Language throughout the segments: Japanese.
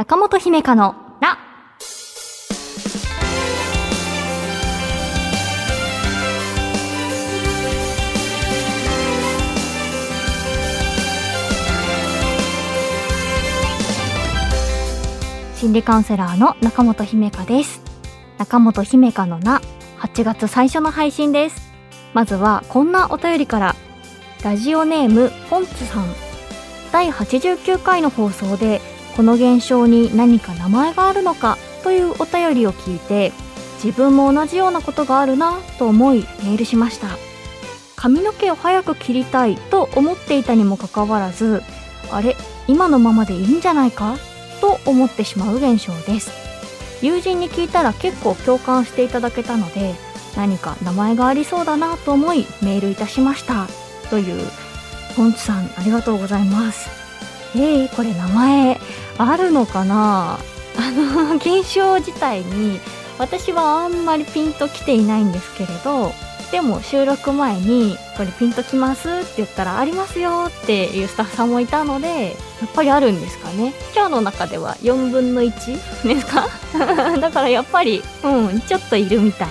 中本姫香のな。心理カウンセラーの中本姫香です。中本姫香のな、8月最初の配信です。まずはこんなお便りから。ラジオネームポンツさん。第89回の放送でこの現象に何か名前があるのかというお便りを聞いて自分も同じようなことがあるなと思いメールしました。髪の毛を早く切りたいと思っていたにもかかわらずあれ今のままでいいんじゃないかと思ってしまう現象です。友人に聞いたら結構共感していただけたので何か名前がありそうだなと思いメールいたしました。というポンチさんありがとうございます。えー、これ名前あるのかな？あの現象自体に私はあんまりピンときていないんですけれどでも収録前に「これピンときます?」って言ったら「ありますよ」っていうスタッフさんもいたのでやっぱりあるんですかね？今日の中では4分の1ですか？だからやっぱりうんちょっといるみたい。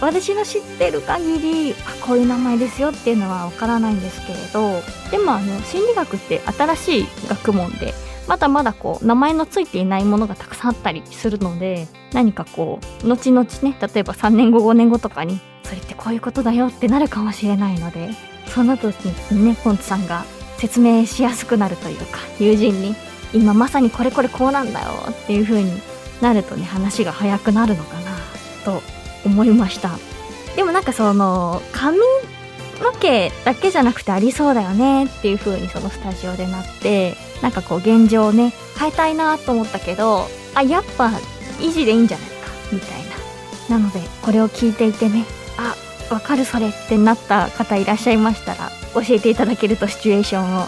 私の知ってる限りあこういう名前ですよっていうのはわからないんですけれどでもあの心理学って新しい学問でまだまだこう名前のついていないものがたくさんあったりするので何かこう後々ね例えば3年後5年後とかにそれってこういうことだよってなるかもしれないのでその時にねポンツさんが説明しやすくなるというか友人に今まさにこれこれこうなんだよっていう風になるとね話が早くなるのかなと思いました。でもなんかその髪の毛だけじゃなくてありそうだよねっていう風にそのスタジオでなってなんかこう現状をね変えたいなと思ったけどあやっぱ維持でいいんじゃないかみたいな。なのでこれを聞いていてねあわかるそれってなった方いらっしゃいましたら教えていただけるとシチュエーションを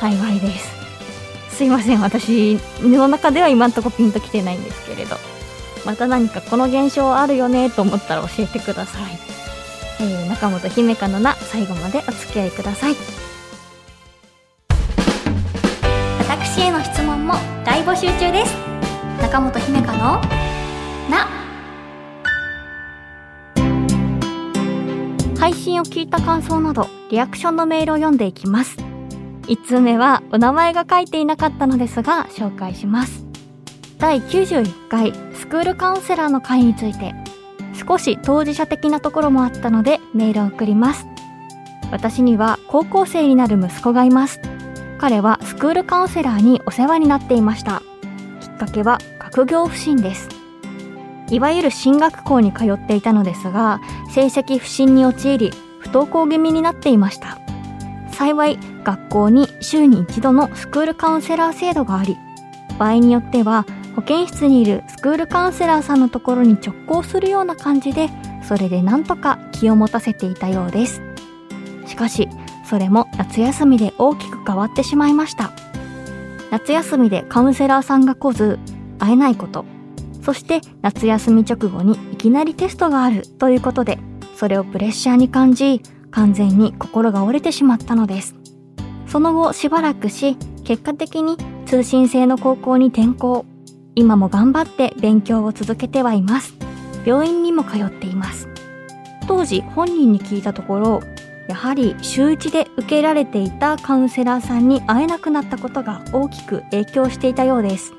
幸いです。すいません。私の中では今んとこピンときてないんですけれど。また何かこの現象あるよねと思ったら教えてください、えー、中本姫香のな最後までお付き合いください。私への質問も大募集中です。中本姫香のな配信を聞いた感想などリアクションのメールを読んでいきます。1通目はお名前が書いていなかったのですが紹介します。第91回スクールカウンセラーの会について少し当事者的なところもあったのでメールを送ります。私には高校生になる息子がいます。彼はスクールカウンセラーにお世話になっていました。きっかけは学業不振です。いわゆる進学校に通っていたのですが成績不振に陥り不登校気味になっていました。幸い学校に週に一度のスクールカウンセラー制度があり場合によっては保健室にいるスクールカウンセラーさんのところに直行するような感じでそれでなんとか気を持たせていたようです。しかしそれも夏休みで大きく変わってしまいました。夏休みでカウンセラーさんが来ず会えないこと。そして夏休み直後にいきなりテストがあるということでそれをプレッシャーに感じ完全に心が折れてしまったのです。その後しばらくし結果的に通信制の高校に転校。今も頑張って勉強を続けてはいます。病院にも通っています。当時本人に聞いたところやはり週一で受けられていたカウンセラーさんに会えなくなったことが大きく影響していたようです。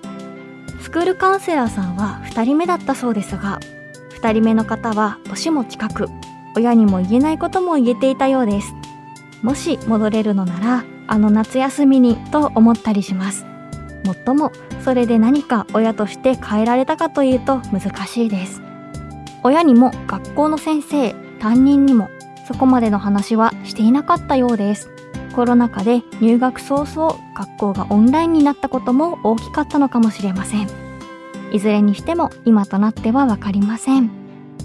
スクールカウンセラーさんは2人目だったそうですが2人目の方は年も近く親にも言えないことも言えていたようです。もし戻れるのならあの夏休みにと思ったりします。もっともそれで何か親として変えられたかというと難しいです。親にも学校の先生担任にもそこまでの話はしていなかったようです。コロナ禍で入学早々学校がオンラインになったことも大きかったのかもしれません。いずれにしても今となってはわかりません。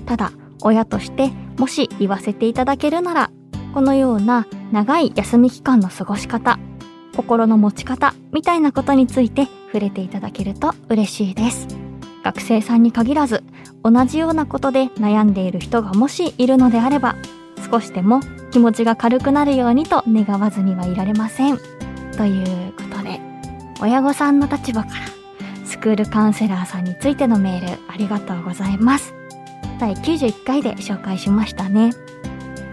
ただ親としてもし言わせていただけるならこのような長い休み期間の過ごし方心の持ち方みたいなことについて触れていただけると嬉しいです学生さんに限らず同じようなことで悩んでいる人がもしいるのであれば少しでも気持ちが軽くなるようにと願わずにはいられませんということで親御さんの立場からスクールカウンセラーさんについてのメールありがとうございます。第91回で紹介しましたね。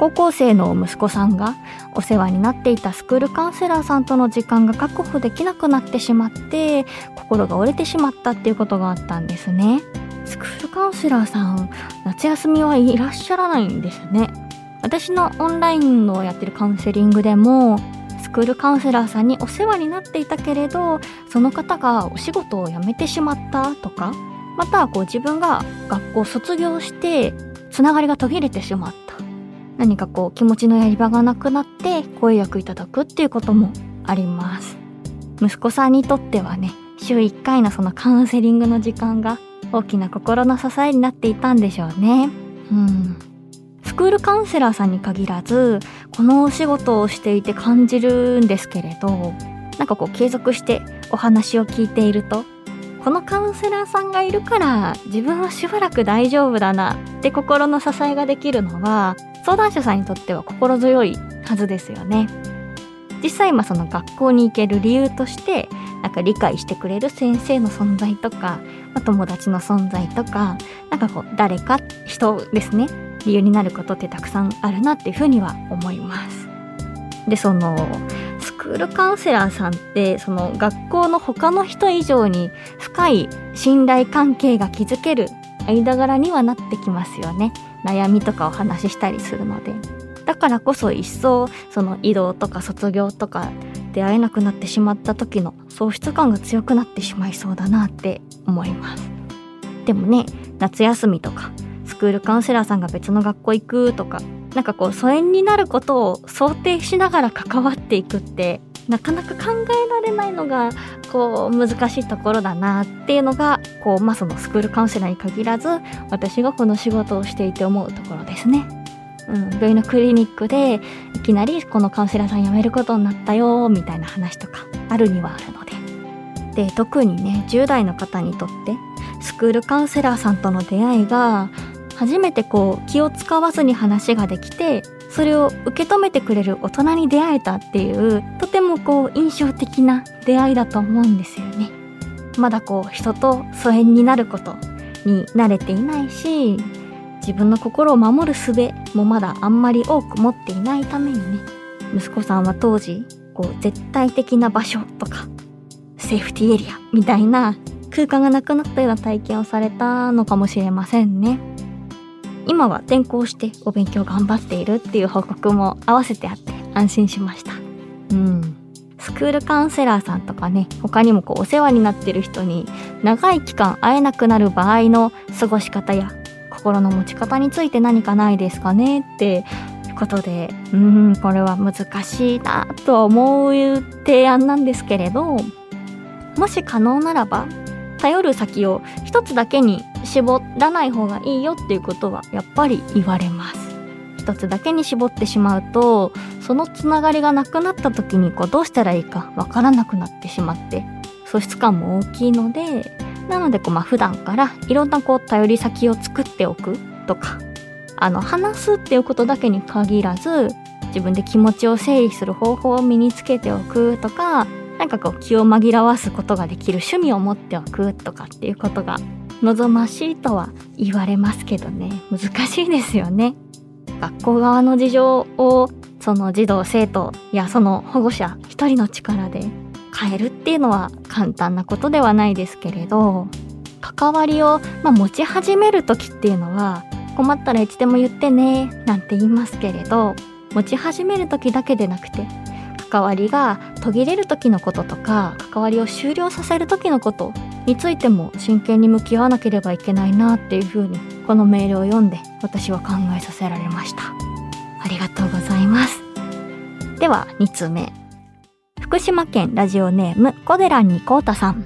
高校生の息子さんがお世話になっていたスクールカウンセラーさんとの時間が確保できなくなってしまって心が折れてしまったっていうことがあったんですね。スクールカウンセラーさん夏休みはいらっしゃらないんですね。私のオンラインのやってるカウンセリングでもスクールカウンセラーさんにお世話になっていたけれどその方がお仕事を辞めてしまったとかまたはこう自分が学校卒業してつながりが途切れてしまった何かこう気持ちのやり場がなくなってご予約いただくっていうこともあります。息子さんにとってはね週1回のそのカウンセリングの時間が大きな心の支えになっていたんでしょうね。うん。スクールカウンセラーさんに限らずこのお仕事をしていて感じるんですけれどなんかこう継続してお話を聞いているとこのカウンセラーさんがいるから自分はしばらく大丈夫だなって心の支えができるのは相談者さんにとっては心強いはずですよね。実際今その学校に行ける理由としてなんか理解してくれる先生の存在とか、まあ、友達の存在とかなんかこう誰か人ですね理由になることってたくさんあるなっていうふうには思います。でそのスクールカウンセラーさんってその学校の他の人以上に深い信頼関係が築ける間柄にはなってきますよね悩みとかお話ししたりするのでだからこそ一層その移動とか卒業とか出会えなくなってしまった時の喪失感が強くなってしまいそうだなって思います。でもね夏休みとかスクールカウンセラーさんが別の学校行くとかなんかこう疎遠になることを想定しながら関わっていくってなかなか考えられないのがこう難しいところだなっていうのがこうまあそのスクールカウンセラーに限らず私がこの仕事をしていて思うところですね。うん、病院のクリニックでいきなりこのカウンセラーさん辞めることになったよみたいな話とかあるにはあるのでで特にね10代の方にとってスクールカウンセラーさんとの出会いが初めてこう気を使わずに話ができてそれを受け止めてくれる大人に出会えたっていうとてもこう印象的な出会いだと思うんですよね。まだこう人と疎遠になることに慣れていないし自分の心を守る術もまだあんまり多く持っていないためにね息子さんは当時こう絶対的な場所とかセーフティーエリアみたいな空間がなくなったような体験をされたのかもしれませんね。今は転校してお勉強頑張っているっていう報告も合わせてあって安心しました。うん。スクールカウンセラーさんとかね、他にもこうお世話になってる人に長い期間会えなくなる場合の過ごし方や心の持ち方について何かないですかねっていうことで、うん、これは難しいなと思う提案なんですけれど、もし可能ならば頼る先を一つだけに絞らない方がいいよっていうことはやっぱり言われます。一つだけに絞ってしまうとそのつながりがなくなった時にこうどうしたらいいかわからなくなってしまって喪失感も大きいのでなのでこう、まあ、普段からいろんなこう頼り先を作っておくとかあの話すっていうことだけに限らず自分で気持ちを整理する方法を身につけておくとかなんかこう気を紛らわすことができる趣味を持っておくとかっていうことが望ましいとは言われますけどね難しいですよね。学校側の事情をその児童生徒やその保護者一人の力で変えるっていうのは簡単なことではないですけれど関わりを、まあ、持ち始める時っていうのは困ったらいつでも言ってねなんて言いますけれど持ち始める時だけでなくて関わりが途切れる時のこととか関わりを終了させる時のことについても真剣に向き合わなければいけないなっていうふうにこのメールを読んで私は考えさせられました。ありがとうございます。では2通目福島県ラジオネームコデランニコータさん。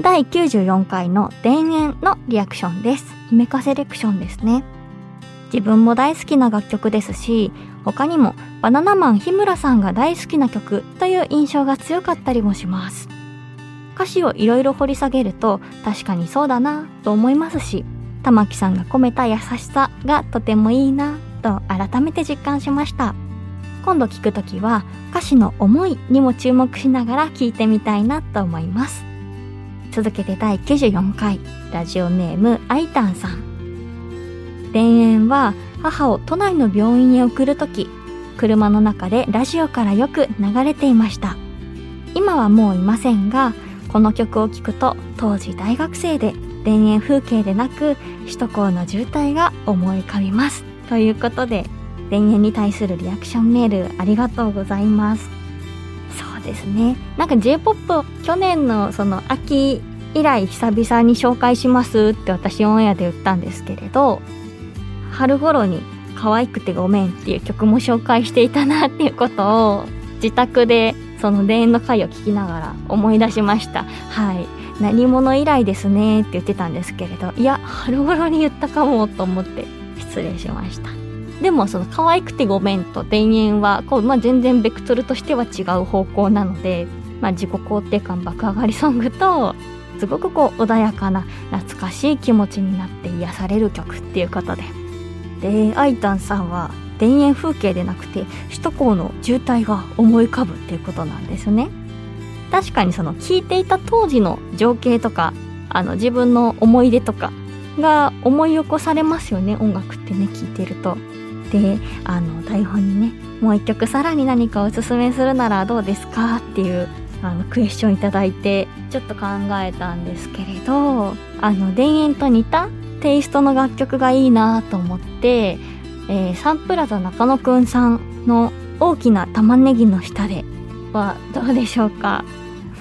第94回の田園のリアクションです。姫かセレクションですね。自分も大好きな楽曲ですし他にもバナナマン日村さんが大好きな曲という印象が強かったりもします。歌詞をいろいろ掘り下げると確かにそうだなと思いますし玉木さんが込めた優しさがとてもいいなと改めて実感しました。今度聞くときは歌詞の思いにも注目しながら聞いてみたいなと思います。続けて第94回ラジオネームアイタンさん。は母を都内の病院へ送るとき車の中でラジオからよく流れていました。今はもういませんがこの曲を聴くと当時大学生で田園風景でなく首都高の渋滞が思い浮かびます。ということで田園に対するリアクションメールありがとうございます。そうですね。なんか J-POP 去年のその秋以来久々に紹介しますって私オンエアで言ったんですけれど春頃に可愛くてごめんっていう曲も紹介していたなっていうことを自宅でその田園の回を聞きながら思い出しました。はい。何者以来ですねって言ってたんですけれどいや春頃に言ったかもと思って失礼しました。でもその可愛くてごめんと田園はこう、まあ、全然ベクトルとしては違う方向なので、まあ、自己肯定感爆上がりソングとすごくこう穏やかな懐かしい気持ちになって癒される曲っていうことででアイタンさんは田園風景でなくて首都高の渋滞が思い浮かぶっていうことなんですね。確かにその聴いていた当時の情景とかあの自分の思い出とかが思い起こされますよね音楽ってね聴いてると。であの台本にねもう一曲さらに何かおすすめするならどうですかっていうあのクエスチョンいただいてちょっと考えたんですけれどあの田園と似たテイストの楽曲がいいなと思って、えー、サンプラザ中野くんさんの大きな玉ねぎの下ではどうでしょうか？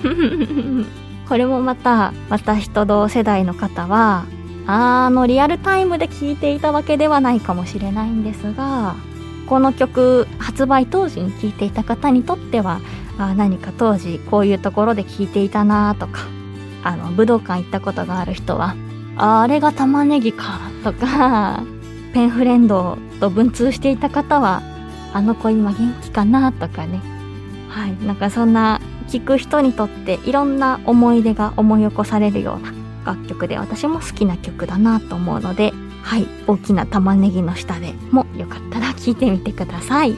これもまた私と同世代の方はあのリアルタイムで聴いていたわけではないかもしれないんですがこの曲発売当時に聴いていた方にとってはあ何か当時こういうところで聴いていたなとかあの武道館行ったことがある人はあれが玉ねぎかとか ペンフレンドと文通していた方はあの子今元気かなとかねはいなんかそんな聴く人にとっていろんな思い出が思い起こされるような楽曲で私も好きな曲だなと思うので、はい、大きな玉ねぎの下でもよかったら聴いてみてください。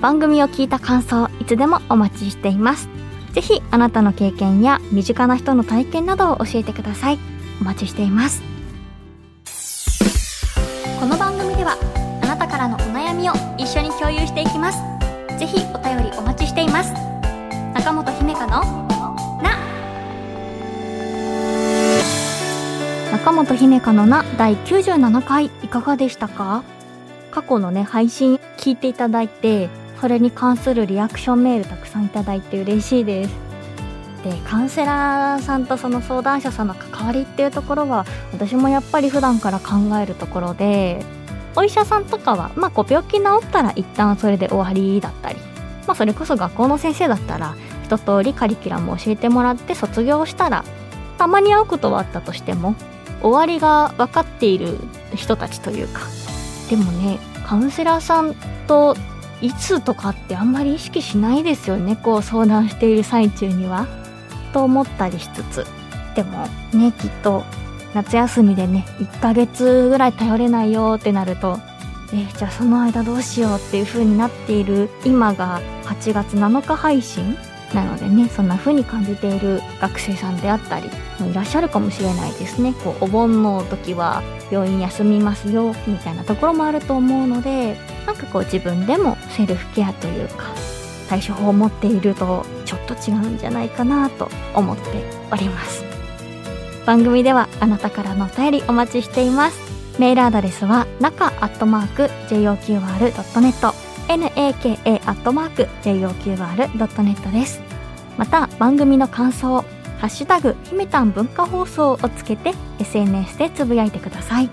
番組を聞いた感想、いつでもお待ちしています。ぜひあなたの経験や身近な人の体験などを教えてください。お待ちしています。この番組ではあなたからのお悩みを一緒に共有していきます。ぜひお便りお待ちしています。中本姫香のな中本姫香のな第97回いかがでしたか？過去のね、配信聞いていただいて、それに関するリアクションメールたくさんいただいて嬉しいです。で、カウンセラーさんとその相談者さんの関わりっていうところは、私もやっぱり普段から考えるところで、お医者さんとかは、まあ、こう病気治ったら一旦それで終わりだったり、まあ、それこそ学校の先生だったら、一通りカリキュラムを教えてもらって卒業したら、たまに会うことはあったとしても、終わりが分かっている人たちというか。でもねカウンセラーさんといつとかってあんまり意識しないですよねこう相談している最中には。と思ったりしつつでもねきっと夏休みでね1ヶ月ぐらい頼れないよってなるとえじゃあその間どうしようっていう風になっている今が8月7日配信なのでねそんな風に感じている学生さんであったりもいらっしゃるかもしれないですね。こうお盆の時は病院休みますよみたいなところもあると思うのでなんかこう自分でもセルフケアというか対処法を持っているとちょっと違うんじゃないかなと思っております番組ではあなたからのお便りお待ちしていますメールアドレスは中アットマーク JOQR.net naka アットマーク JOQR.net です。また、番組の感想、ハッシュタグ、ひめたん文化放送をつけて SNS でつぶやいてください。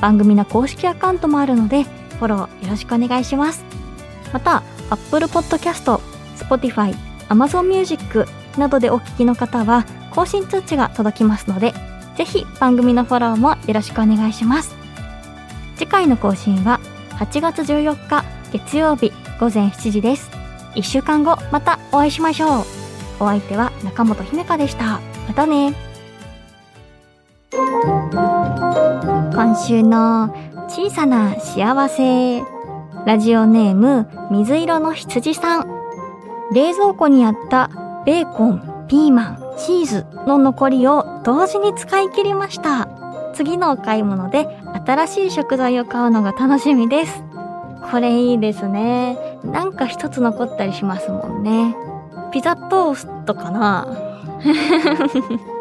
番組の公式アカウントもあるので、フォローよろしくお願いします。また、Apple Podcast、Spotify、Amazon Music などでお聞きの方は、更新通知が届きますので、ぜひ番組のフォローもよろしくお願いします。次回の更新は8月14日月曜日午前7時です。1週間後またお会いしましょう。お相手は中本姫香でした。またね。今週の小さな幸せ。ラジオネーム水色の羊さん。冷蔵庫にあったベーコン、ピーマン、チーズの残りを同時に使い切りました。次のお買い物で新しい食材を買うのが楽しみです。これいいですね。なんか一つ残ったりしますもんね。ピザトーストかな。